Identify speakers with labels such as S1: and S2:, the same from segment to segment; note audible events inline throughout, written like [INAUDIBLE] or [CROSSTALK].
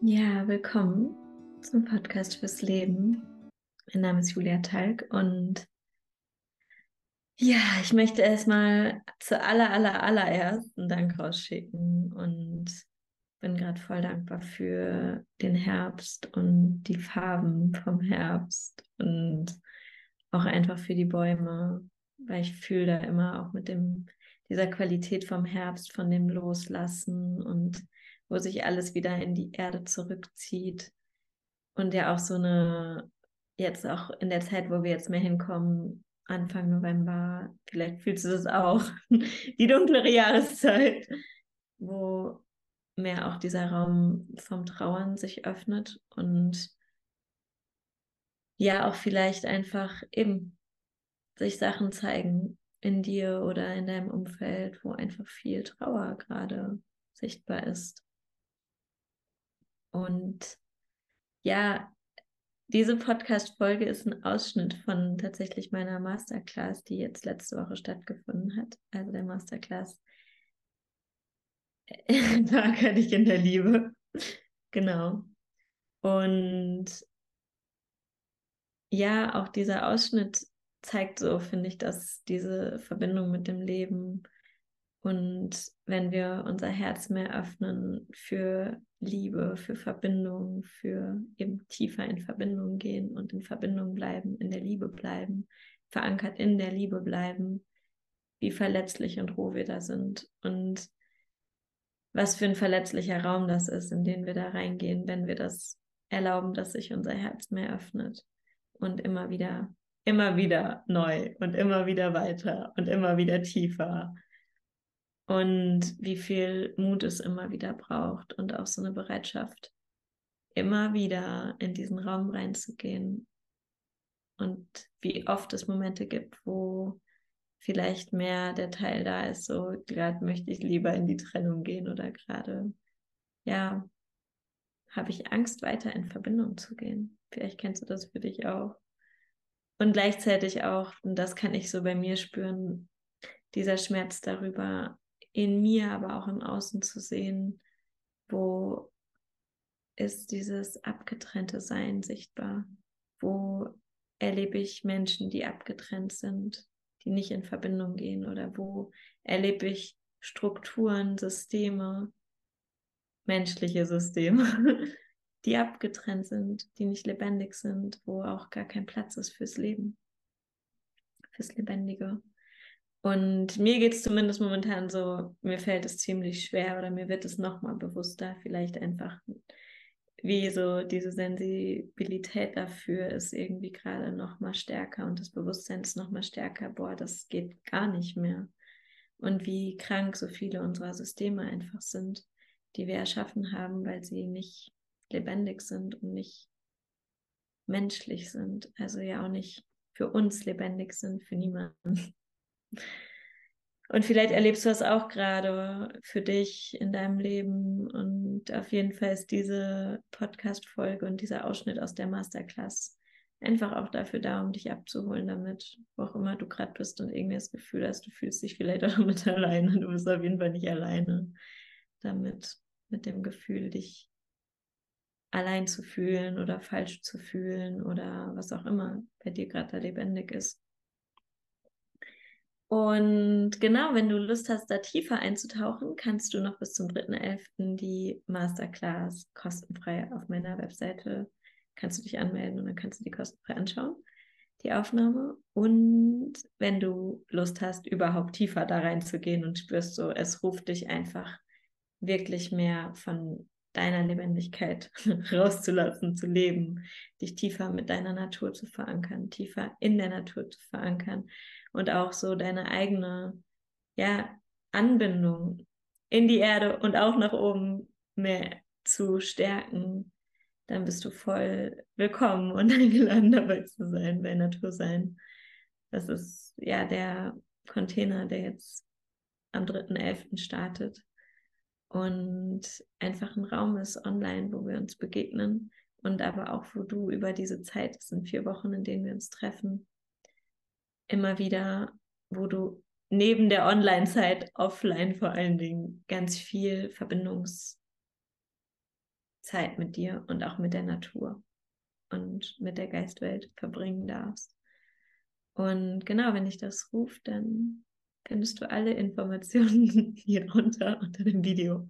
S1: Ja, willkommen zum Podcast fürs Leben. Mein Name ist Julia Talg und ja, ich möchte erstmal zu aller, aller, allererst einen Dank rausschicken und bin gerade voll dankbar für den Herbst und die Farben vom Herbst und auch einfach für die Bäume, weil ich fühle da immer auch mit dem, dieser Qualität vom Herbst, von dem Loslassen und wo sich alles wieder in die Erde zurückzieht. Und ja auch so eine, jetzt auch in der Zeit, wo wir jetzt mehr hinkommen, Anfang November, vielleicht fühlst du das auch, [LAUGHS] die dunklere Jahreszeit, wo mehr auch dieser Raum vom Trauern sich öffnet und ja auch vielleicht einfach eben sich Sachen zeigen in dir oder in deinem Umfeld, wo einfach viel Trauer gerade sichtbar ist. Und ja, diese Podcast-Folge ist ein Ausschnitt von tatsächlich meiner Masterclass, die jetzt letzte Woche stattgefunden hat. Also der Masterclass [LAUGHS] Verankere dich in der Liebe. Genau. Und ja, auch dieser Ausschnitt zeigt so, finde ich, dass diese Verbindung mit dem Leben und wenn wir unser Herz mehr öffnen für Liebe, für Verbindung, für eben tiefer in Verbindung gehen und in Verbindung bleiben, in der Liebe bleiben, verankert in der Liebe bleiben, wie verletzlich und roh wir da sind und was für ein verletzlicher Raum das ist, in den wir da reingehen, wenn wir das erlauben, dass sich unser Herz mehr öffnet und immer wieder, immer wieder neu und immer wieder weiter und immer wieder tiefer und wie viel Mut es immer wieder braucht und auch so eine Bereitschaft, immer wieder in diesen Raum reinzugehen und wie oft es Momente gibt, wo vielleicht mehr der Teil da ist, so gerade möchte ich lieber in die Trennung gehen oder gerade, ja, habe ich Angst, weiter in Verbindung zu gehen. Vielleicht kennst du das für dich auch. Und gleichzeitig auch, und das kann ich so bei mir spüren, dieser Schmerz darüber, in mir, aber auch im Außen zu sehen, wo ist dieses abgetrennte Sein sichtbar? Wo erlebe ich Menschen, die abgetrennt sind, die nicht in Verbindung gehen? Oder wo erlebe ich Strukturen, Systeme, menschliche Systeme, [LAUGHS] die abgetrennt sind, die nicht lebendig sind, wo auch gar kein Platz ist fürs Leben, fürs Lebendige? Und mir geht es zumindest momentan so, mir fällt es ziemlich schwer oder mir wird es nochmal bewusster, vielleicht einfach, wie so diese Sensibilität dafür ist irgendwie gerade nochmal stärker und das Bewusstsein ist nochmal stärker, boah, das geht gar nicht mehr. Und wie krank so viele unserer Systeme einfach sind, die wir erschaffen haben, weil sie nicht lebendig sind und nicht menschlich sind, also ja auch nicht für uns lebendig sind, für niemanden. Und vielleicht erlebst du das auch gerade für dich in deinem Leben. Und auf jeden Fall ist diese Podcast-Folge und dieser Ausschnitt aus der Masterclass einfach auch dafür da, um dich abzuholen damit, wo auch immer du gerade bist und irgendwie das Gefühl hast, du fühlst dich vielleicht auch [LAUGHS] damit alleine. Du bist auf jeden Fall nicht alleine damit, mit dem Gefühl, dich allein zu fühlen oder falsch zu fühlen oder was auch immer bei dir gerade da lebendig ist. Und genau, wenn du Lust hast, da tiefer einzutauchen, kannst du noch bis zum 3.11. die Masterclass kostenfrei auf meiner Webseite, kannst du dich anmelden und dann kannst du die kostenfrei anschauen, die Aufnahme. Und wenn du Lust hast, überhaupt tiefer da reinzugehen und spürst so, es ruft dich einfach wirklich mehr von deiner Lebendigkeit [LAUGHS] rauszulassen, zu leben, dich tiefer mit deiner Natur zu verankern, tiefer in der Natur zu verankern und auch so deine eigene, ja, Anbindung in die Erde und auch nach oben mehr zu stärken, dann bist du voll willkommen und [LAUGHS] eingeladen dabei zu sein, bei Natur sein. Das ist ja der Container, der jetzt am 3.11. startet und einfach ein Raum ist online, wo wir uns begegnen und aber auch, wo du über diese Zeit, das sind vier Wochen, in denen wir uns treffen, immer wieder, wo du neben der Online-Zeit offline vor allen Dingen ganz viel Verbindungszeit Zeit mit dir und auch mit der Natur und mit der Geistwelt verbringen darfst. Und genau, wenn dich das ruft, dann findest du alle Informationen [LAUGHS] hier drunter unter dem Video.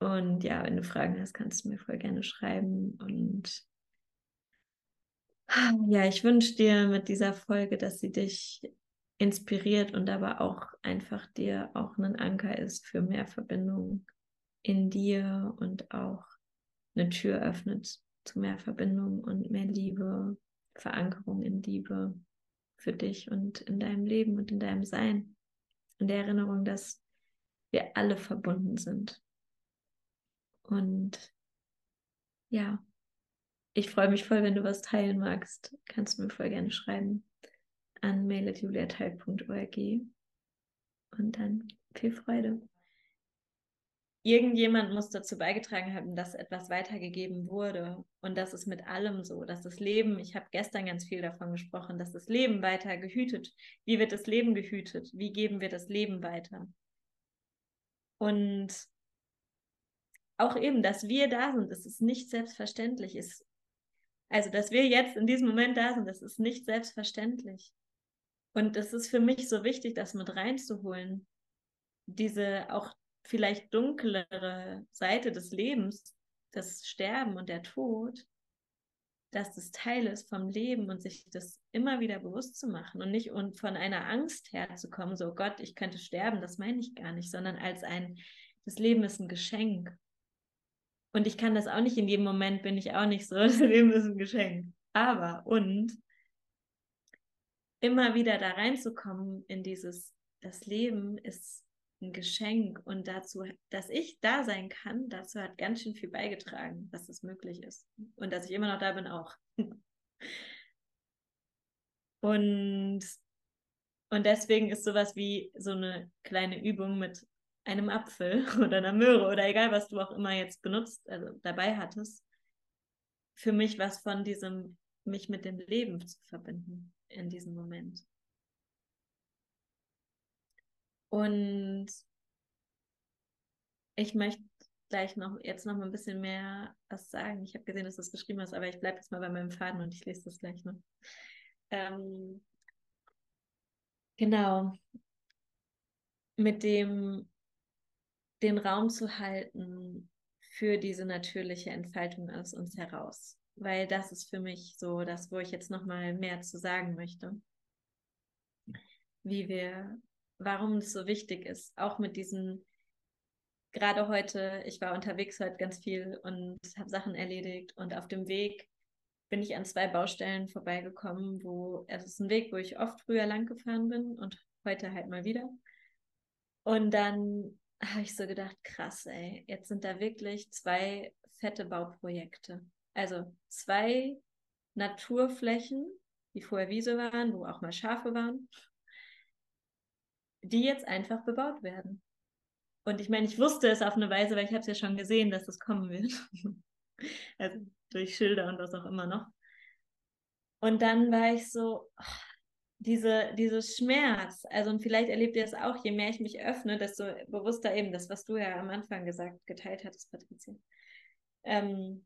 S1: Und ja, wenn du Fragen hast, kannst du mir voll gerne schreiben. Und ja, ich wünsche dir mit dieser Folge, dass sie dich inspiriert und aber auch einfach dir auch ein Anker ist für mehr Verbindung in dir und auch eine Tür öffnet zu mehr Verbindung und mehr Liebe, Verankerung in Liebe für dich und in deinem Leben und in deinem Sein. Und der Erinnerung, dass wir alle verbunden sind. Und ja, ich freue mich voll, wenn du was teilen magst. Kannst du mir voll gerne schreiben an mail.juliateil.org. Und dann viel Freude irgendjemand muss dazu beigetragen haben, dass etwas weitergegeben wurde. Und das ist mit allem so, dass das Leben, ich habe gestern ganz viel davon gesprochen, dass das Leben weiter gehütet. Wie wird das Leben gehütet? Wie geben wir das Leben weiter? Und auch eben, dass wir da sind, das ist nicht selbstverständlich. Ist, also, dass wir jetzt in diesem Moment da sind, das ist nicht selbstverständlich. Und es ist für mich so wichtig, das mit reinzuholen. Diese auch vielleicht dunklere Seite des Lebens, das Sterben und der Tod, dass das Teil ist vom Leben und sich das immer wieder bewusst zu machen und nicht und von einer Angst herzukommen, so Gott, ich könnte sterben, das meine ich gar nicht, sondern als ein, das Leben ist ein Geschenk. Und ich kann das auch nicht in jedem Moment, bin ich auch nicht so, [LAUGHS] das Leben ist ein Geschenk. Aber und immer wieder da reinzukommen in dieses, das Leben ist ein Geschenk und dazu, dass ich da sein kann, dazu hat ganz schön viel beigetragen, dass es möglich ist. Und dass ich immer noch da bin auch. [LAUGHS] Und, und deswegen ist sowas wie so eine kleine Übung mit einem Apfel [LAUGHS] oder einer Möhre oder egal, was du auch immer jetzt benutzt, also dabei hattest, für mich was von diesem, mich mit dem Leben zu verbinden in diesem Moment. Und ich möchte gleich noch jetzt noch mal ein bisschen mehr was sagen. Ich habe gesehen, dass du es geschrieben hast, aber ich bleibe jetzt mal bei meinem Faden und ich lese das gleich noch. Ähm, genau. Mit dem den Raum zu halten für diese natürliche Entfaltung aus uns heraus. Weil das ist für mich so das, wo ich jetzt noch mal mehr zu sagen möchte. Wie wir warum es so wichtig ist, auch mit diesen, gerade heute, ich war unterwegs heute ganz viel und habe Sachen erledigt und auf dem Weg bin ich an zwei Baustellen vorbeigekommen, wo es ist ein Weg, wo ich oft früher lang gefahren bin und heute halt mal wieder. Und dann habe ich so gedacht, krass, ey, jetzt sind da wirklich zwei fette Bauprojekte. Also zwei Naturflächen, die vorher Wiese waren, wo auch mal Schafe waren die jetzt einfach bebaut werden. Und ich meine, ich wusste es auf eine Weise, weil ich habe es ja schon gesehen, dass das kommen wird. [LAUGHS] also durch Schilder und was auch immer noch. Und dann war ich so, oh, diese, dieses Schmerz, also und vielleicht erlebt ihr es auch, je mehr ich mich öffne, desto bewusster eben das, was du ja am Anfang gesagt, geteilt hattest, Patricia. Ähm,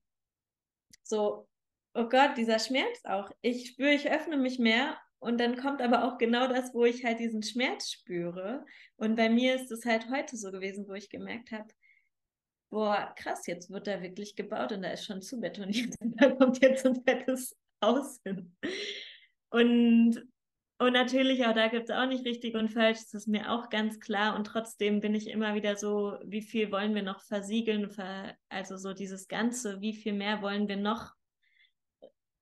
S1: so, oh Gott, dieser Schmerz auch. Ich spüre, ich öffne mich mehr und dann kommt aber auch genau das, wo ich halt diesen Schmerz spüre. Und bei mir ist es halt heute so gewesen, wo ich gemerkt habe, boah, krass, jetzt wird da wirklich gebaut und da ist schon zu betoniert. [LAUGHS] da kommt jetzt ein fettes Haus hin. Und, und natürlich auch da gibt es auch nicht richtig und falsch, das ist mir auch ganz klar. Und trotzdem bin ich immer wieder so, wie viel wollen wir noch versiegeln? Also so dieses Ganze, wie viel mehr wollen wir noch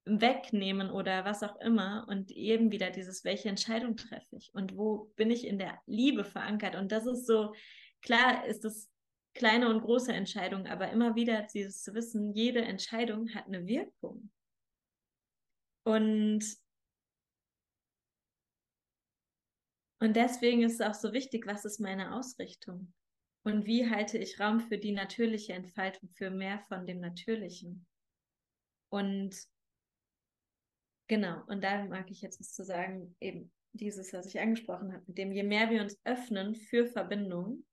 S1: wegnehmen oder was auch immer und eben wieder dieses, welche Entscheidung treffe ich und wo bin ich in der Liebe verankert und das ist so, klar ist es kleine und große Entscheidungen, aber immer wieder dieses zu wissen, jede Entscheidung hat eine Wirkung. Und und deswegen ist es auch so wichtig, was ist meine Ausrichtung? Und wie halte ich Raum für die natürliche Entfaltung, für mehr von dem Natürlichen? Und Genau, und da mag ich jetzt was zu sagen, eben dieses, was ich angesprochen habe, mit dem, je mehr wir uns öffnen für Verbindung,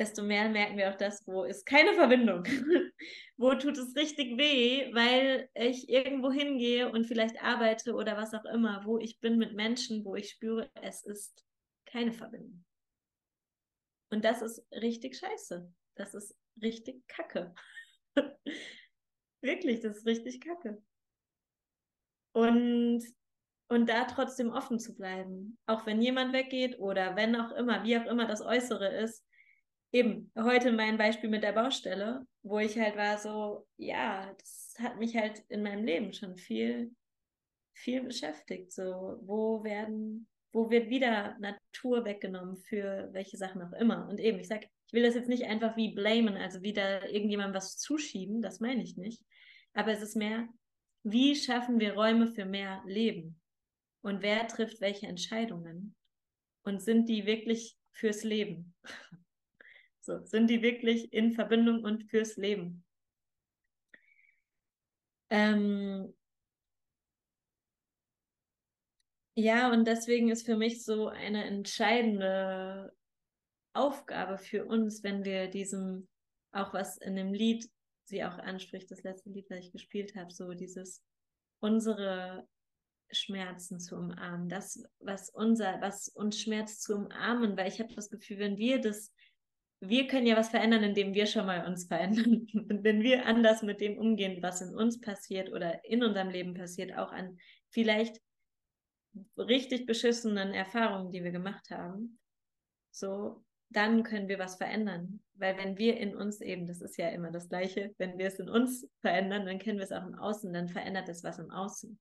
S1: desto mehr merken wir auch das, wo ist keine Verbindung. [LAUGHS] wo tut es richtig weh, weil ich irgendwo hingehe und vielleicht arbeite oder was auch immer, wo ich bin mit Menschen, wo ich spüre, es ist keine Verbindung. Und das ist richtig scheiße. Das ist richtig kacke. [LAUGHS] Wirklich, das ist richtig kacke. Und, und da trotzdem offen zu bleiben. Auch wenn jemand weggeht oder wenn auch immer, wie auch immer das Äußere ist. Eben, heute mein Beispiel mit der Baustelle, wo ich halt war so, ja, das hat mich halt in meinem Leben schon viel, viel beschäftigt. So, wo werden, wo wird wieder Natur weggenommen für welche Sachen auch immer. Und eben, ich sag, ich will das jetzt nicht einfach wie blamen, also wieder irgendjemandem was zuschieben, das meine ich nicht. Aber es ist mehr, wie schaffen wir Räume für mehr Leben? Und wer trifft welche Entscheidungen? Und sind die wirklich fürs Leben? [LAUGHS] So, sind die wirklich in Verbindung und fürs Leben? Ähm, ja, und deswegen ist für mich so eine entscheidende Aufgabe für uns, wenn wir diesem, auch was in dem Lied sie auch anspricht, das letzte Lied, das ich gespielt habe, so dieses unsere Schmerzen zu umarmen, das, was unser, was uns schmerzt zu umarmen, weil ich habe das Gefühl, wenn wir das, wir können ja was verändern, indem wir schon mal uns verändern. [LAUGHS] Und wenn wir anders mit dem umgehen, was in uns passiert oder in unserem Leben passiert, auch an vielleicht richtig beschissenen Erfahrungen, die wir gemacht haben, so, dann können wir was verändern. Weil wenn wir in uns eben, das ist ja immer das Gleiche, wenn wir es in uns verändern, dann kennen wir es auch im Außen, dann verändert es was im Außen.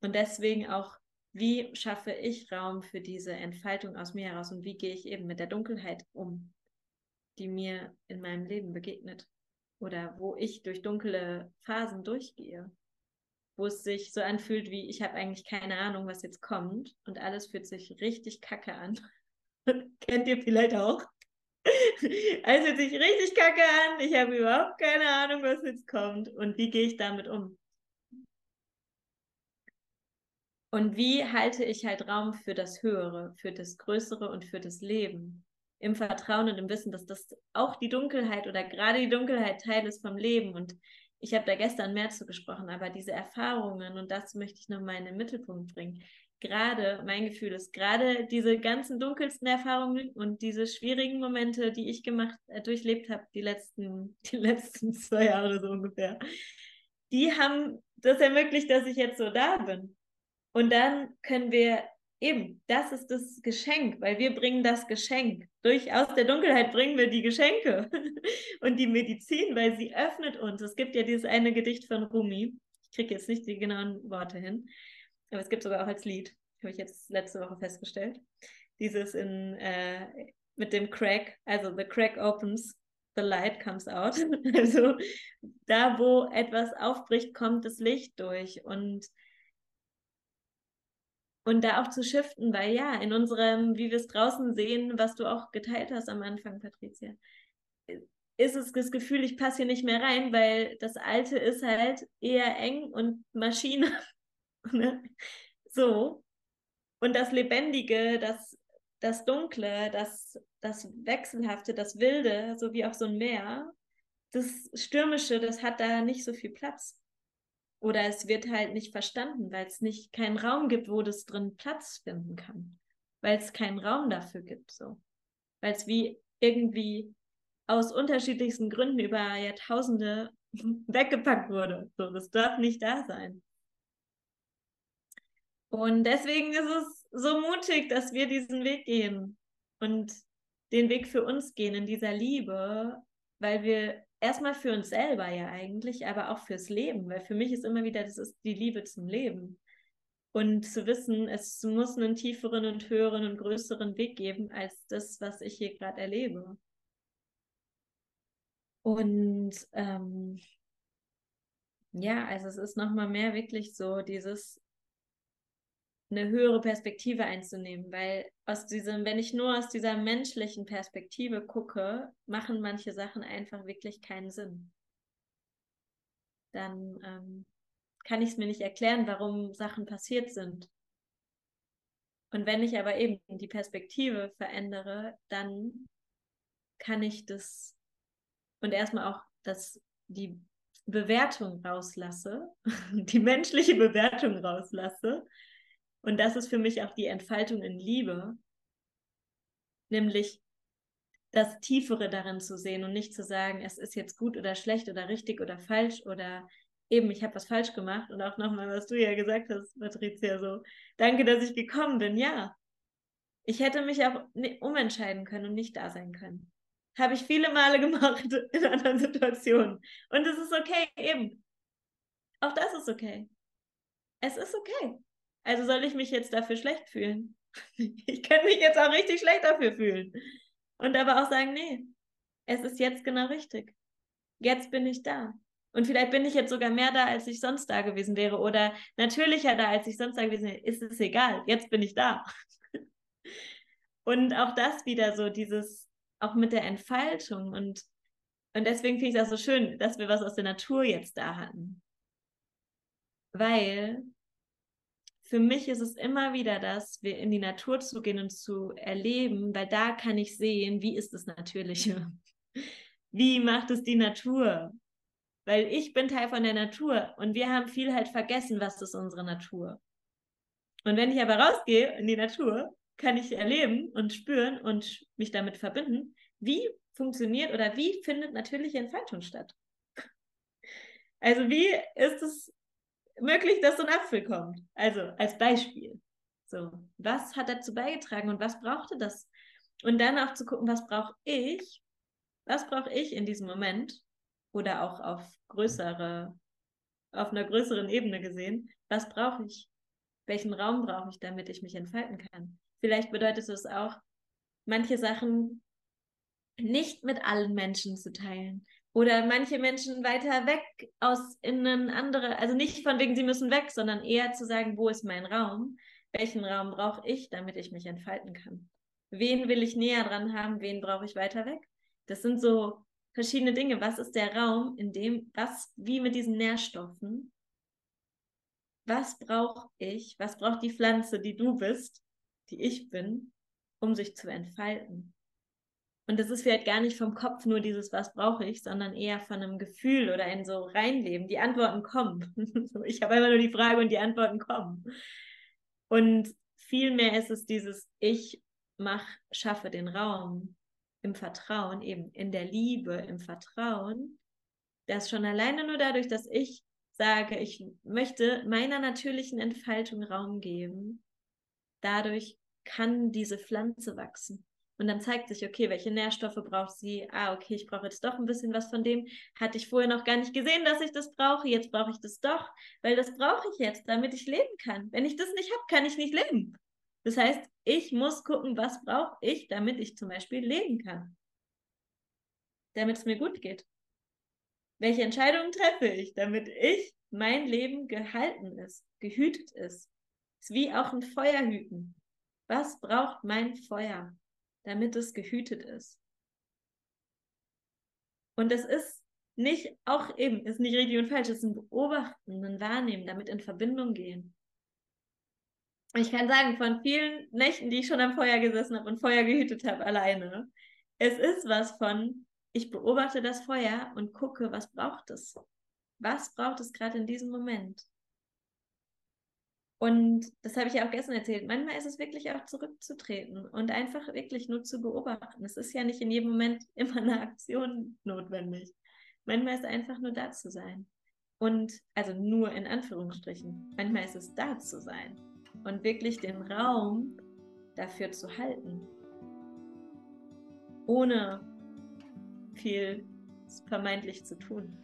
S1: Und deswegen auch, wie schaffe ich Raum für diese Entfaltung aus mir heraus und wie gehe ich eben mit der Dunkelheit um, die mir in meinem Leben begegnet oder wo ich durch dunkle Phasen durchgehe, wo es sich so anfühlt wie, ich habe eigentlich keine Ahnung, was jetzt kommt und alles fühlt sich richtig kacke an [LAUGHS] Kennt ihr vielleicht auch? [LAUGHS] Es hört sich richtig kacke an. Ich habe überhaupt keine Ahnung, was jetzt kommt. Und wie gehe ich damit um? Und wie halte ich halt Raum für das Höhere, für das Größere und für das Leben? Im Vertrauen und im Wissen, dass das auch die Dunkelheit oder gerade die Dunkelheit Teil ist vom Leben. Und ich habe da gestern mehr zu gesprochen, aber diese Erfahrungen, und das möchte ich nochmal in den Mittelpunkt bringen, gerade, mein Gefühl ist, gerade diese ganzen dunkelsten Erfahrungen und diese schwierigen Momente, die ich gemacht, äh, durchlebt habe, die letzten, [LAUGHS] die letzten zwei Jahre so ungefähr, die haben das ermöglicht, dass ich jetzt so da bin. Und dann können wir eben, das ist das Geschenk, weil wir bringen das Geschenk. Durch aus der Dunkelheit bringen wir die Geschenke [LAUGHS] und die Medizin, weil sie öffnet uns. Es gibt ja dieses eine Gedicht von Rumi. Ich kriege jetzt nicht die genauen Worte hin aber es gibt sogar auch als Lied, habe ich jetzt letzte Woche festgestellt. Dieses in, äh, mit dem Crack, also the crack opens, the light comes out. [LAUGHS] Also da, wo etwas aufbricht, kommt das Licht durch und und da auch zu shiften, weil ja, in unserem, wie wir es draußen sehen, was du auch geteilt hast am Anfang, Patricia, ist es das Gefühl, ich passe hier nicht mehr rein, weil das Alte ist halt eher eng und Maschine [LAUGHS] Ne? So. Und das Lebendige, das, das Dunkle, das, das Wechselhafte, das Wilde, so wie auch so ein Meer, das Stürmische, das hat da nicht so viel Platz. Oder es wird halt nicht verstanden, weil es nicht keinen Raum gibt, wo das drin Platz finden kann. Weil es keinen Raum dafür gibt, so. Weil es wie irgendwie aus unterschiedlichsten Gründen über Jahrtausende [LAUGHS] weggepackt wurde. So, das darf nicht da sein. Und deswegen ist es so mutig, dass wir diesen Weg gehen und den Weg für uns gehen in dieser Liebe, weil wir erstmal für uns selber ja eigentlich, aber auch fürs Leben, weil für mich ist immer wieder, das ist die Liebe zum Leben. Und zu wissen, es muss einen tieferen und höheren und größeren Weg geben als das, was ich hier gerade erlebe. Und ähm, ja, also es ist nochmal mehr wirklich so dieses eine höhere Perspektive einzunehmen, weil aus diesem, wenn ich nur aus dieser menschlichen Perspektive gucke, machen manche Sachen einfach wirklich keinen Sinn. Dann ähm, kann ich es mir nicht erklären, warum Sachen passiert sind. Und wenn ich aber eben die Perspektive verändere, dann kann ich das und erstmal auch, dass die Bewertung rauslasse, [LAUGHS] die menschliche Bewertung rauslasse. Und das ist für mich auch die Entfaltung in Liebe, nämlich das Tiefere darin zu sehen und nicht zu sagen, es ist jetzt gut oder schlecht oder richtig oder falsch oder eben, ich habe was falsch gemacht und auch nochmal, was du ja gesagt hast, Patricia, so, danke, dass ich gekommen bin, ja. Ich hätte mich auch umentscheiden können und nicht da sein können. Habe ich viele Male [LAUGHS] gemacht in anderen Situationen. Und es ist okay, eben. Auch das ist okay. Es ist okay. Also soll ich mich jetzt dafür schlecht fühlen? [LAUGHS] Ich kann mich jetzt auch richtig schlecht dafür fühlen. Und aber auch sagen, nee, es ist jetzt genau richtig. Jetzt bin ich da. Und vielleicht bin ich jetzt sogar mehr da, als ich sonst da gewesen wäre. Oder natürlicher da, als ich sonst da gewesen wäre. Ist es egal. Jetzt bin ich da. [LAUGHS] Und auch das wieder so, dieses, auch mit der Entfaltung. Und, und deswegen finde ich auch so schön, dass wir was aus der Natur jetzt da hatten. Weil für mich ist es immer wieder das, wir in die Natur zu gehen und zu erleben, weil da kann ich sehen, wie ist das Natürliche? [LAUGHS] Wie macht es die Natur? Weil ich bin Teil von der Natur und wir haben viel halt vergessen, was ist unsere Natur. Und wenn ich aber rausgehe in die Natur, kann ich erleben und spüren und mich damit verbinden, wie funktioniert oder wie findet natürliche Entfaltung statt. [LAUGHS] Also wie ist es möglich, dass so ein Apfel kommt? Also als Beispiel. So, was hat dazu beigetragen und was brauchte das? Und dann auch zu gucken, was brauche ich? Was brauche ich in diesem Moment? Oder auch auf größere, auf einer größeren Ebene gesehen, was brauche ich? Welchen Raum brauche ich, damit ich mich entfalten kann? Vielleicht bedeutet es auch, manche Sachen nicht mit allen Menschen zu teilen. Oder manche Menschen weiter weg aus in eine andere, also nicht von wegen, sie müssen weg, sondern eher zu sagen, wo ist mein Raum? Welchen Raum brauche ich, damit ich mich entfalten kann? Wen will ich näher dran haben? Wen brauche ich weiter weg? Das sind so verschiedene Dinge. Was ist der Raum, in dem, was, wie mit diesen Nährstoffen? Was brauche ich? Was braucht die Pflanze, die du bist, die ich bin, um sich zu entfalten. Und das ist vielleicht gar nicht vom Kopf nur dieses, was brauche ich, sondern eher von einem Gefühl oder in so reinleben. Die Antworten kommen. [LAUGHS] ich habe einfach nur die Frage und die Antworten kommen. Und vielmehr ist es dieses, ich mach, schaffe den Raum im Vertrauen, eben in der Liebe, im Vertrauen, dass schon alleine nur dadurch, dass ich sage, ich möchte meiner natürlichen Entfaltung Raum geben, dadurch kann diese Pflanze wachsen. Und dann zeigt sich, okay, welche Nährstoffe braucht sie? Ah, okay, ich brauche jetzt doch ein bisschen was von dem. Hatte ich vorher noch gar nicht gesehen, dass ich das brauche. Jetzt brauche ich das doch, weil das brauche ich jetzt, damit ich leben kann. Wenn ich das nicht habe, kann ich nicht leben. Das heißt, ich muss gucken, was brauche ich, damit ich zum Beispiel leben kann. Damit es mir gut geht. Welche Entscheidungen treffe ich, damit ich mein Leben gehalten ist, gehütet ist. Ist wie auch ein Feuer hüten. Was braucht mein Feuer, damit es gehütet ist? Und das ist nicht, auch eben, ist nicht richtig und falsch, es ist ein Beobachten, ein Wahrnehmen, damit in Verbindung gehen. Ich kann sagen, von vielen Nächten, die ich schon am Feuer gesessen habe und Feuer gehütet habe, alleine, es ist was von, ich beobachte das Feuer und gucke, was braucht es? Was braucht es gerade in diesem Moment? Und das habe ich ja auch gestern erzählt. Manchmal ist es wirklich auch zurückzutreten und einfach wirklich nur zu beobachten. Es ist ja nicht in jedem Moment [LAUGHS] immer eine Aktion notwendig. Manchmal ist einfach nur da zu sein. Und also nur in Anführungsstrichen. Manchmal ist es da zu sein und wirklich den Raum dafür zu halten. Ohne viel vermeintlich zu tun.